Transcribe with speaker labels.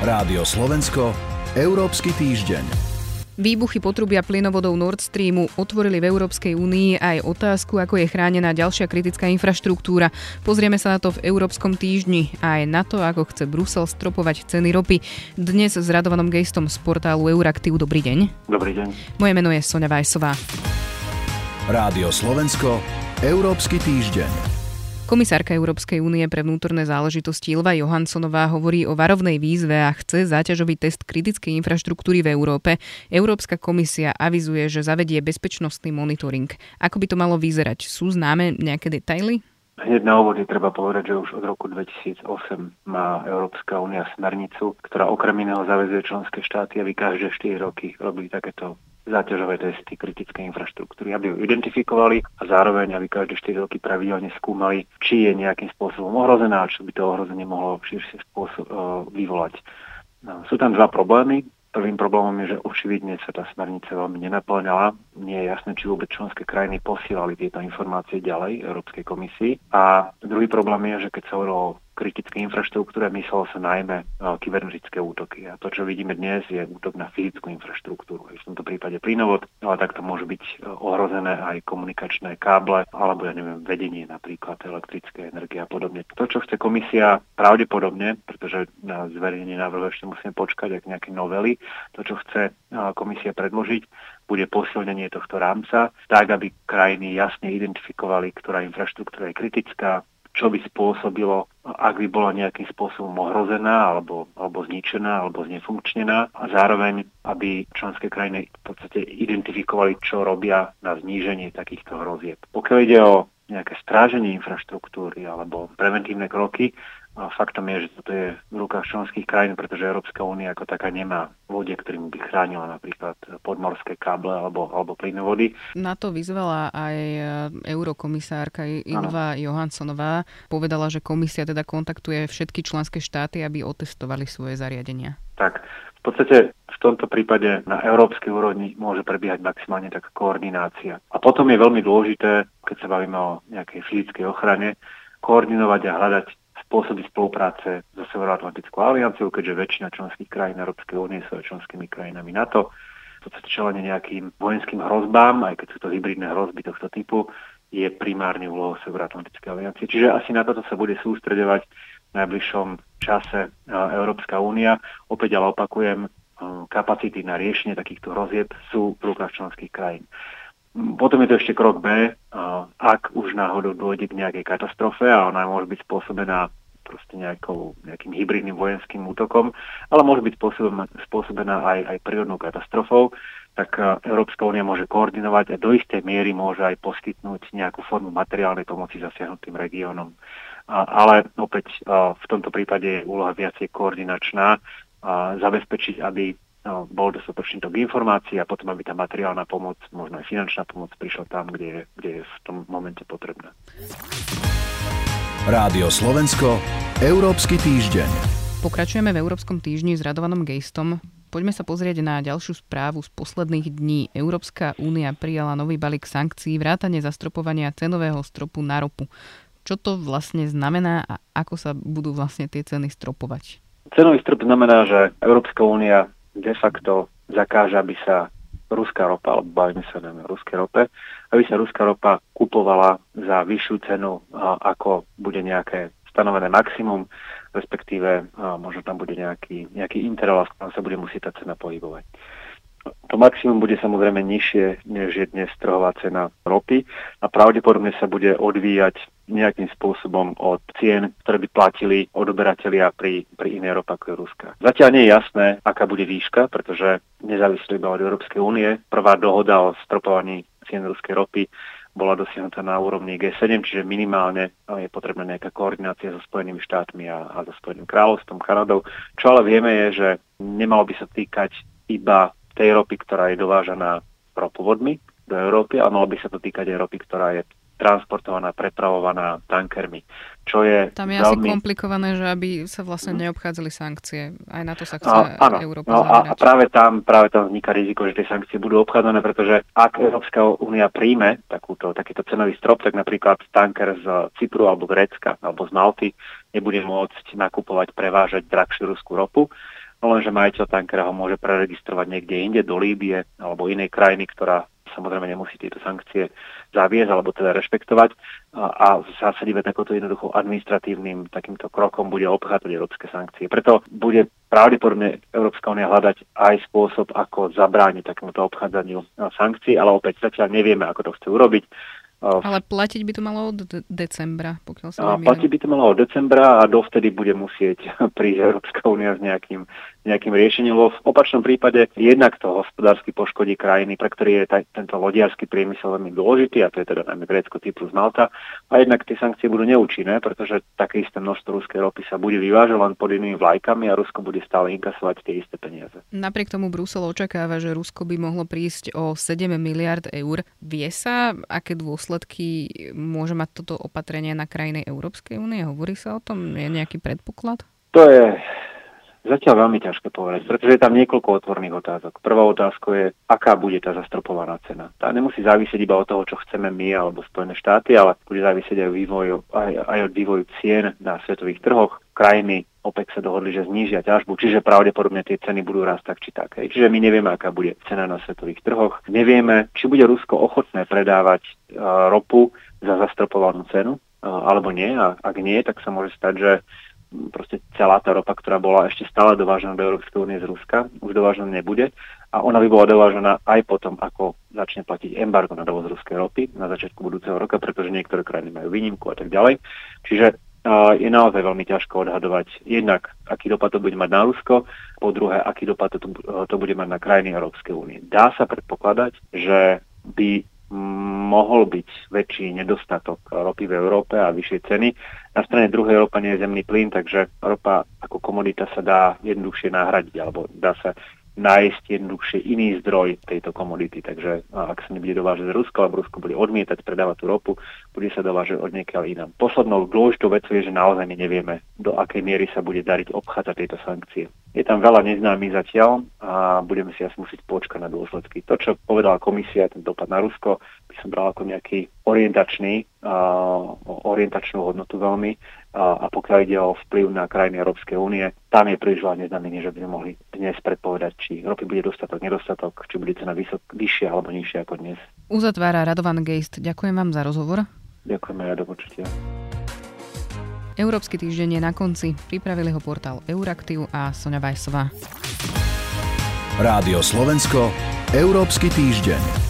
Speaker 1: Rádio Slovensko, Európsky týždeň.
Speaker 2: Výbuchy potrubia plynovodov Nord Streamu otvorili v Európskej únii aj otázku, ako je chránená ďalšia kritická infraštruktúra. Pozrieme sa na to v Európskom týždni a aj na to, ako chce Brusel stropovať ceny ropy. Dnes s Radovanom Gejstom z portálu Euraktiv. Dobrý deň.
Speaker 3: Dobrý deň.
Speaker 2: Moje meno je Sonja Vajsová.
Speaker 1: Rádio Slovensko, Európsky týždeň.
Speaker 2: Komisárka Európskej únie pre vnútorné záležitosti Ilva Johanssonová hovorí o varovnej výzve a chce záťažový test kritickej infraštruktúry v Európe. Európska komisia avizuje, že zavedie bezpečnostný monitoring. Ako by to malo vyzerať? Sú známe nejaké detaily?
Speaker 3: Hneď na úvod je treba povedať, že už od roku 2008 má Európska únia smernicu, ktorá okrem iného zavezuje členské štáty, aby každé 4 roky robili takéto záťažové testy kritickej infraštruktúry, aby ju identifikovali a zároveň, aby každé 4 roky pravidelne skúmali, či je nejakým spôsobom ohrozená a čo by to ohrozenie mohlo širšie spôsob, uh, vyvolať. No, sú tam dva problémy. Prvým problémom je, že očividne sa tá smernica veľmi nenaplňala. Nie je jasné, či vôbec členské krajiny posielali tieto informácie ďalej Európskej komisii. A druhý problém je, že keď sa hovorilo o kritickej infraštruktúre myslelo sa najmä kybernetické útoky. A to, čo vidíme dnes, je útok na fyzickú infraštruktúru. V tomto prípade plynovod, ale takto môžu byť e, ohrozené aj komunikačné káble, alebo ja neviem, vedenie napríklad elektrické energie a podobne. To, čo chce komisia pravdepodobne, pretože na zverejnenie návrhu ešte musíme počkať, ak nejaké novely, to, čo chce e, komisia predložiť, bude posilnenie tohto rámca, tak aby krajiny jasne identifikovali, ktorá infraštruktúra je kritická, čo by spôsobilo, ak by bola nejakým spôsobom ohrozená alebo, alebo zničená alebo znefunkčnená a zároveň, aby členské krajiny v podstate identifikovali, čo robia na zníženie takýchto hrozieb. Pokiaľ ide o nejaké stráženie infraštruktúry alebo preventívne kroky, a faktom je, že toto je v rukách členských krajín, pretože Európska únia ako taká nemá lode, ktorým by chránila napríklad podmorské káble alebo, alebo plynovody.
Speaker 2: Na to vyzvala aj e, eurokomisárka Ilva Johanssonová. Povedala, že komisia teda kontaktuje všetky členské štáty, aby otestovali svoje zariadenia.
Speaker 3: Tak, v podstate v tomto prípade na európskej úrovni môže prebiehať maximálne taká koordinácia. A potom je veľmi dôležité, keď sa bavíme o nejakej fyzickej ochrane, koordinovať a hľadať spôsoby spolupráce so Severoatlantickou alianciou, keďže väčšina členských krajín Európskej únie sú členskými krajinami NATO. V podstate čelenie nejakým vojenským hrozbám, aj keď sú to hybridné hrozby tohto typu, je primárne úlohou Severoatlantickej aliancie. Čiže asi na toto sa bude sústredovať v najbližšom čase Európska únia. Opäť ale opakujem, kapacity na riešenie takýchto hrozieb sú v rukách členských krajín. Potom je to ešte krok B, ak už náhodou dôjde k nejakej katastrofe a ona môže byť spôsobená proste nejakou, nejakým hybridným vojenským útokom, ale môže byť spôsobená aj, aj prírodnou katastrofou, tak Európska únia môže koordinovať a do istej miery môže aj poskytnúť nejakú formu materiálnej pomoci zasiahnutým regiónom. Ale opäť v tomto prípade je úloha viacej koordinačná zabezpečiť, aby bol dostatočný tok informácií a potom, aby tá materiálna pomoc, možno aj finančná pomoc prišla tam, kde je, kde je v tom momente potrebná.
Speaker 1: Rádio Slovensko, Európsky týždeň.
Speaker 2: Pokračujeme v Európskom týždni s Radovanom Gejstom. Poďme sa pozrieť na ďalšiu správu z posledných dní. Európska únia prijala nový balík sankcií, vrátane zastropovania cenového stropu na ropu. Čo to vlastne znamená a ako sa budú vlastne tie ceny stropovať?
Speaker 3: Cenový strop znamená, že Európska únia de facto zakáže, aby sa ruská ropa, alebo bavíme sa na ruské rope, aby sa ruská ropa kupovala za vyššiu cenu, ako bude nejaké stanovené maximum, respektíve možno tam bude nejaký, nejaký interval, v ktorom sa bude musieť tá cena pohybovať. To maximum bude samozrejme nižšie, než je dnes trhová cena ropy a pravdepodobne sa bude odvíjať nejakým spôsobom od cien, ktoré by platili odoberatelia pri, pri inej rope ako je Ruska. Zatiaľ nie je jasné, aká bude výška, pretože nezávisle iba od Európskej únie. Prvá dohoda o stropovaní cien ruskej ropy bola dosiahnutá na úrovni G7, čiže minimálne je potrebná nejaká koordinácia so Spojenými štátmi a, a so Spojeným kráľovstvom, Kanadou. Čo ale vieme je, že nemalo by sa týkať iba tej ropy, ktorá je dovážaná ropovodmi do Európy, ale malo by sa to týkať aj ropy, ktorá je transportovaná, prepravovaná tankermi. Čo je
Speaker 2: Tam je veľmi... asi komplikované, že aby sa vlastne neobchádzali sankcie. Aj na to sa chce
Speaker 3: a, áno,
Speaker 2: Európa
Speaker 3: no, a, a práve tam, práve tam vzniká riziko, že tie sankcie budú obchádzané, pretože ak Európska únia príjme takúto, takýto cenový strop, tak napríklad tanker z Cypru alebo Grécka alebo z Malty nebude môcť nakupovať, prevážať drahšiu ruskú ropu no lenže majiteľ tankera ho môže preregistrovať niekde inde, do Líbie alebo inej krajiny, ktorá samozrejme nemusí tieto sankcie zaviesť alebo teda rešpektovať a, v zásade takoto jednoducho administratívnym takýmto krokom bude obchádzať európske sankcie. Preto bude pravdepodobne Európska únia hľadať aj spôsob, ako zabrániť takémuto obchádzaniu sankcií, ale opäť zatiaľ nevieme, ako to chce urobiť.
Speaker 2: Ale platiť by to malo od decembra, pokiaľ sa
Speaker 3: Platiť by to malo od decembra a dovtedy bude musieť prísť Európska únia s nejakým nejakým riešením, lebo v opačnom prípade jednak to hospodársky poškodí krajiny, pre ktorý je taj, tento lodiarský priemysel veľmi dôležitý, a to je teda najmä Grécko, Cyprus, Malta, a jednak tie sankcie budú neúčinné, pretože také isté množstvo ruskej ropy sa bude vyvážať len pod inými vlajkami a Rusko bude stále inkasovať tie isté peniaze.
Speaker 2: Napriek tomu Brusel očakáva, že Rusko by mohlo prísť o 7 miliard eur. Vie sa, aké dôsledky môže mať toto opatrenie na krajiny Európskej únie? Hovorí sa o tom? Je nejaký predpoklad?
Speaker 3: To je Zatiaľ veľmi ťažké povedať, pretože je tam niekoľko otvorných otázok. Prvá otázka je, aká bude tá zastropovaná cena. Tá nemusí závisieť iba od toho, čo chceme my alebo Spojené štáty, ale bude závisieť aj, vývoj, aj, aj od vývoju cien na svetových trhoch. Krajiny OPEC sa dohodli, že znížia ťažbu, čiže pravdepodobne tie ceny budú rásť tak či tak. Čiže my nevieme, aká bude cena na svetových trhoch. Nevieme, či bude Rusko ochotné predávať uh, ropu za zastropovanú cenu, uh, alebo nie. A ak nie, tak sa môže stať, že proste celá tá ropa, ktorá bola ešte stále dovážená do Európskej únie z Ruska, už dovážená nebude a ona by bola dovážená aj potom, ako začne platiť embargo na dovoz ruskej ropy na začiatku budúceho roka, pretože niektoré krajiny majú výnimku a tak ďalej. Čiže je naozaj veľmi ťažko odhadovať jednak, aký dopad to bude mať na Rusko, po druhé, aký dopad to, to bude mať na krajiny Európskej únie. Dá sa predpokladať, že by mohol byť väčší nedostatok ropy v Európe a vyššie ceny. Na strane druhej ropa nie je zemný plyn, takže ropa ako komodita sa dá jednoduchšie nahradiť, alebo dá sa nájsť jednoduchšie iný zdroj tejto komodity. Takže ak sa nebude dovážať z Rusko, alebo Rusko bude odmietať predávať tú ropu, bude sa dovážať od niekiaľ inám. Poslednou dôležitou vecou je, že naozaj my nevieme, do akej miery sa bude dariť obchádzať tieto sankcie. Je tam veľa neznámych zatiaľ a budeme si asi musieť počkať na dôsledky. To, čo povedala komisia, ten dopad na Rusko, som bral ako nejaký orientačný, uh, orientačnú hodnotu veľmi. Uh, a pokiaľ ide o vplyv na krajiny Európskej únie, tam je príliš veľa neznámy, že by sme mohli dnes predpovedať, či ropy bude dostatok, nedostatok, či bude cena vysok, vyššia alebo nižšia ako dnes.
Speaker 2: Uzatvára Radovan Geist. Ďakujem vám za rozhovor.
Speaker 3: Ďakujeme aj do počutia.
Speaker 2: Európsky týždeň je na konci. Pripravili ho portál Euraktiv a Sonja Vajsová.
Speaker 1: Rádio Slovensko, Európsky týždeň.